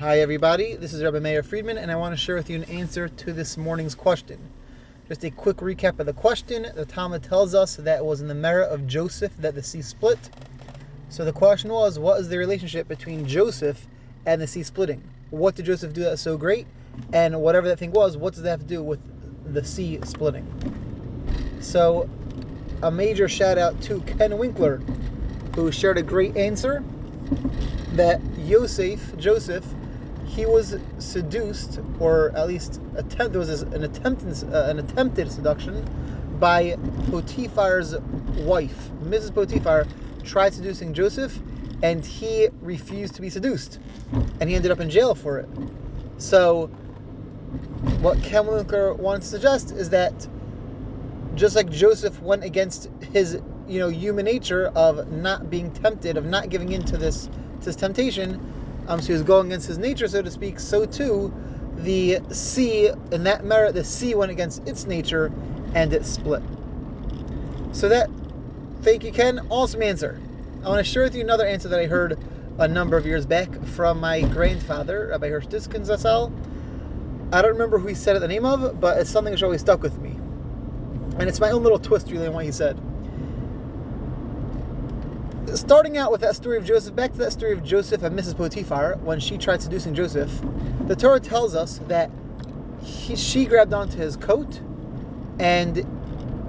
Hi, everybody. This is Rabbi Meir Friedman, and I want to share with you an answer to this morning's question. Just a quick recap of the question. The Talmud tells us that it was in the merit of Joseph that the sea split. So the question was, what is the relationship between Joseph and the sea splitting? What did Joseph do that was so great? And whatever that thing was, what does that have to do with the sea splitting? So, a major shout out to Ken Winkler, who shared a great answer that Yosef, Joseph, he was seduced, or at least attempt, there was an attempted, uh, an attempted seduction by Potiphar's wife. Mrs. Potiphar tried seducing Joseph, and he refused to be seduced, and he ended up in jail for it. So, what Ken Winkler wanted to suggest is that just like Joseph went against his, you know, human nature of not being tempted, of not giving in to this, to this temptation, um, so he was going against his nature, so to speak. So too, the sea in that merit, the sea went against its nature, and it split. So that, thank you, Ken. Awesome answer. I want to share with you another answer that I heard a number of years back from my grandfather, Rabbi Hirsch Diskin Zassal. I don't remember who he said it the name of, but it's something that's always stuck with me. And it's my own little twist, really, on what he said starting out with that story of Joseph, back to that story of Joseph and Mrs. Potiphar, when she tried seducing Joseph, the Torah tells us that he, she grabbed onto his coat and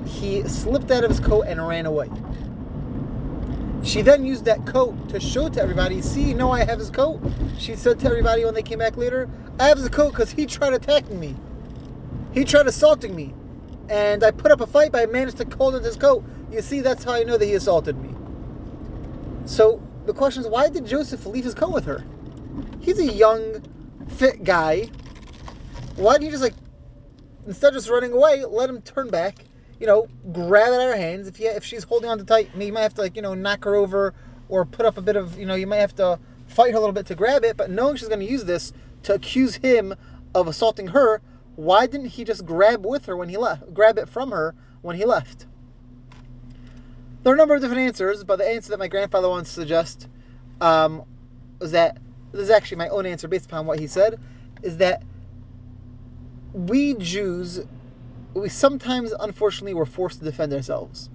he slipped out of his coat and ran away. She then used that coat to show to everybody, see, no, I have his coat. She said to everybody when they came back later, I have his coat because he tried attacking me. He tried assaulting me. And I put up a fight, but I managed to hold into his coat. You see, that's how I know that he assaulted me. So the question is, why did Joseph leave his coat with her? He's a young, fit guy. Why didn't you just like, instead of just running away, let him turn back? You know, grab it of her hands. If he, if she's holding on too tight, you might have to like you know knock her over or put up a bit of you know you might have to fight her a little bit to grab it. But knowing she's going to use this to accuse him of assaulting her, why didn't he just grab with her when he left? Grab it from her when he left? There are a number of different answers, but the answer that my grandfather wants to suggest um, was that this is actually my own answer based upon what he said, is that we Jews, we sometimes, unfortunately, we're forced to defend ourselves.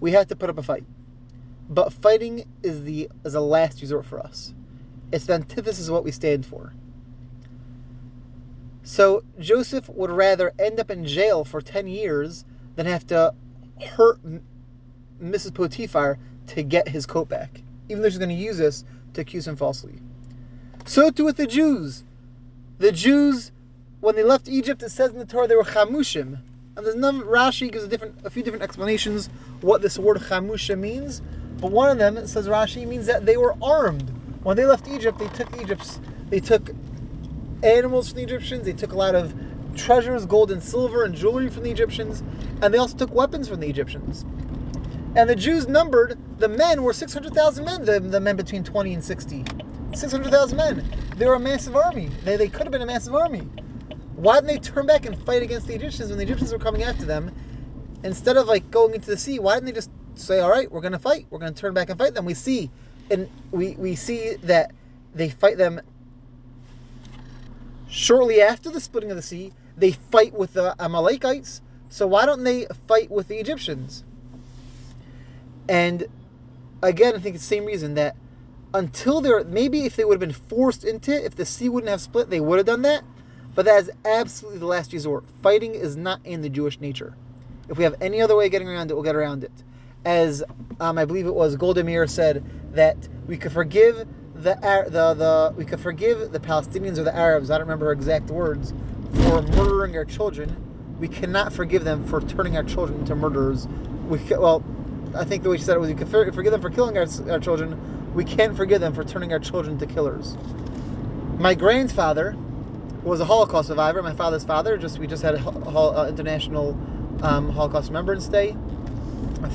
We had to put up a fight, but fighting is the is a last resort for us. It's the antithesis of what we stand for. So Joseph would rather end up in jail for ten years than have to hurt Mrs. Potiphar to get his coat back, even though she's going to use this to accuse him falsely. So too with the Jews. The Jews, when they left Egypt, it says in the Torah they were chamushim. And there's none, Rashi gives a different, a few different explanations what this word chamusha means. But one of them, it says Rashi, means that they were armed. When they left Egypt, they took Egypt's, they took animals from the Egyptians. They took a lot of treasures, gold and silver, and jewelry from the Egyptians, and they also took weapons from the Egyptians. And the Jews numbered, the men were 600,000 men, the, the men between 20 and 60. 600,000 men. They were a massive army. They, they could have been a massive army. Why didn't they turn back and fight against the Egyptians when the Egyptians were coming after them? Instead of like going into the sea, why didn't they just say, all right, we're going to fight. We're going to turn back and fight them. We see, and we, we see that they fight them shortly after the splitting of the sea. They fight with the Amalekites. So why don't they fight with the Egyptians? And again, I think it's the same reason that until they're maybe if they would have been forced into it, if the sea wouldn't have split, they would have done that. But that is absolutely the last resort. Fighting is not in the Jewish nature. If we have any other way of getting around it, we'll get around it. As um, I believe it was Golda Meir said that we could forgive the the the we could forgive the Palestinians or the Arabs. I don't remember her exact words for murdering our children. We cannot forgive them for turning our children into murderers. We well, I think the way she said it was, you can forgive them for killing our, our children. We can't forgive them for turning our children to killers. My grandfather was a Holocaust survivor. My father's father. Just we just had a uh, international um, Holocaust Remembrance Day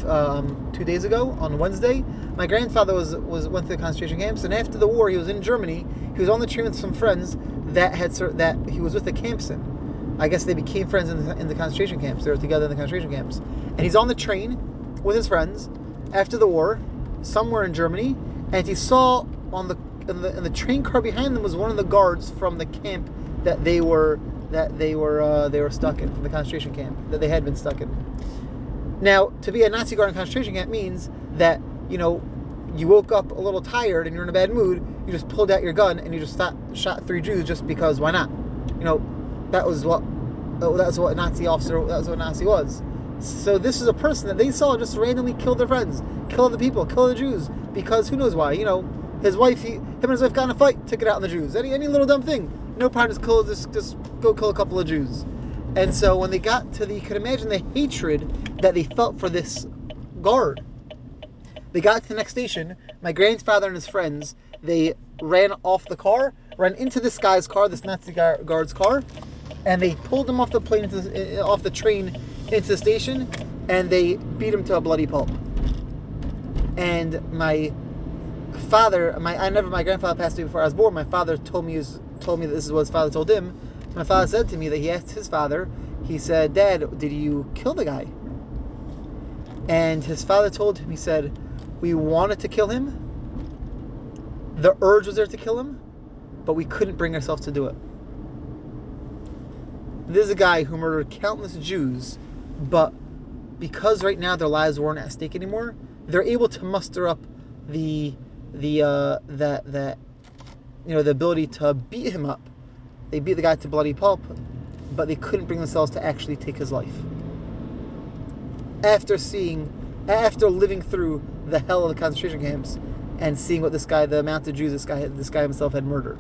um, two days ago on Wednesday. My grandfather was was went to the concentration camps, and after the war, he was in Germany. He was on the train with some friends that had that he was with the camps in. I guess they became friends in the, in the concentration camps. They were together in the concentration camps, and he's on the train with his friends after the war somewhere in Germany, and he saw on the in the in the train car behind them was one of the guards from the camp that they were that they were uh, they were stuck in from the concentration camp that they had been stuck in. Now, to be a Nazi guard in concentration camp means that you know you woke up a little tired and you're in a bad mood. You just pulled out your gun and you just shot, shot three Jews just because why not? You know, that was what that was what a Nazi officer that was what a Nazi was. So this is a person that they saw just randomly kill their friends, kill other people, kill the Jews because who knows why? You know, his wife, he, him and his wife got in a fight, took it out on the Jews. Any any little dumb thing, no problem. Just kill, just just go kill a couple of Jews. And so when they got to the, you could imagine the hatred that they felt for this guard. They got to the next station. My grandfather and his friends, they ran off the car, ran into this guy's car, this Nazi guard's car, and they pulled him off the plane, the, uh, off the train into the station, and they beat him to a bloody pulp. And my father, my I never, my grandfather passed away before I was born. My father told me told me that this is what his father told him. My father said to me that he asked his father. He said, "Dad, did you kill the guy?" And his father told him, he said, "We wanted to kill him. The urge was there to kill him, but we couldn't bring ourselves to do it." This is a guy who murdered countless Jews, but because right now their lives weren't at stake anymore, they're able to muster up the the uh, that that you know the ability to beat him up. They beat the guy to bloody pulp, but they couldn't bring themselves to actually take his life. After seeing, after living through the hell of the concentration camps, and seeing what this guy, the amount of Jews this guy, this guy himself had murdered.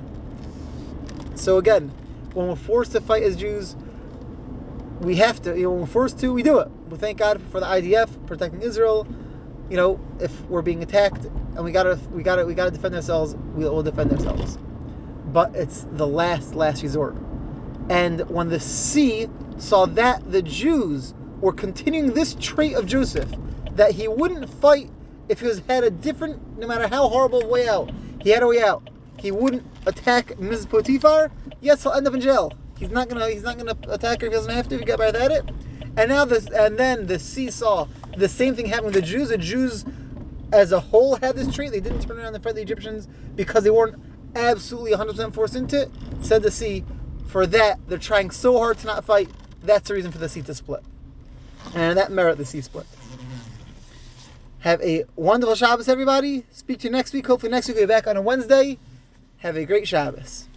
So again, when we're forced to fight as Jews, we have to. You know, when we're forced to, we do it. We thank God for the IDF protecting Israel. You know, if we're being attacked and we gotta, we gotta, we gotta defend ourselves, we will defend ourselves. But it's the last, last resort. And when the sea saw that the Jews were continuing this trait of Joseph, that he wouldn't fight if he was had a different, no matter how horrible way out, he had a way out. He wouldn't attack Mrs. Potiphar. Yes, he'll end up in jail. He's not gonna. He's not gonna attack her. He doesn't have to. He got by at it. And now this. And then the seesaw. the same thing happened with the Jews. The Jews, as a whole, had this trait. They didn't turn around and fight the Egyptians because they weren't absolutely 100% forced into it. Said the sea. For that, they're trying so hard to not fight. That's the reason for the sea to split. And that merit the sea split. Have a wonderful Shabbos, everybody. Speak to you next week. Hopefully, next week we'll be back on a Wednesday. Have a great Shabbos.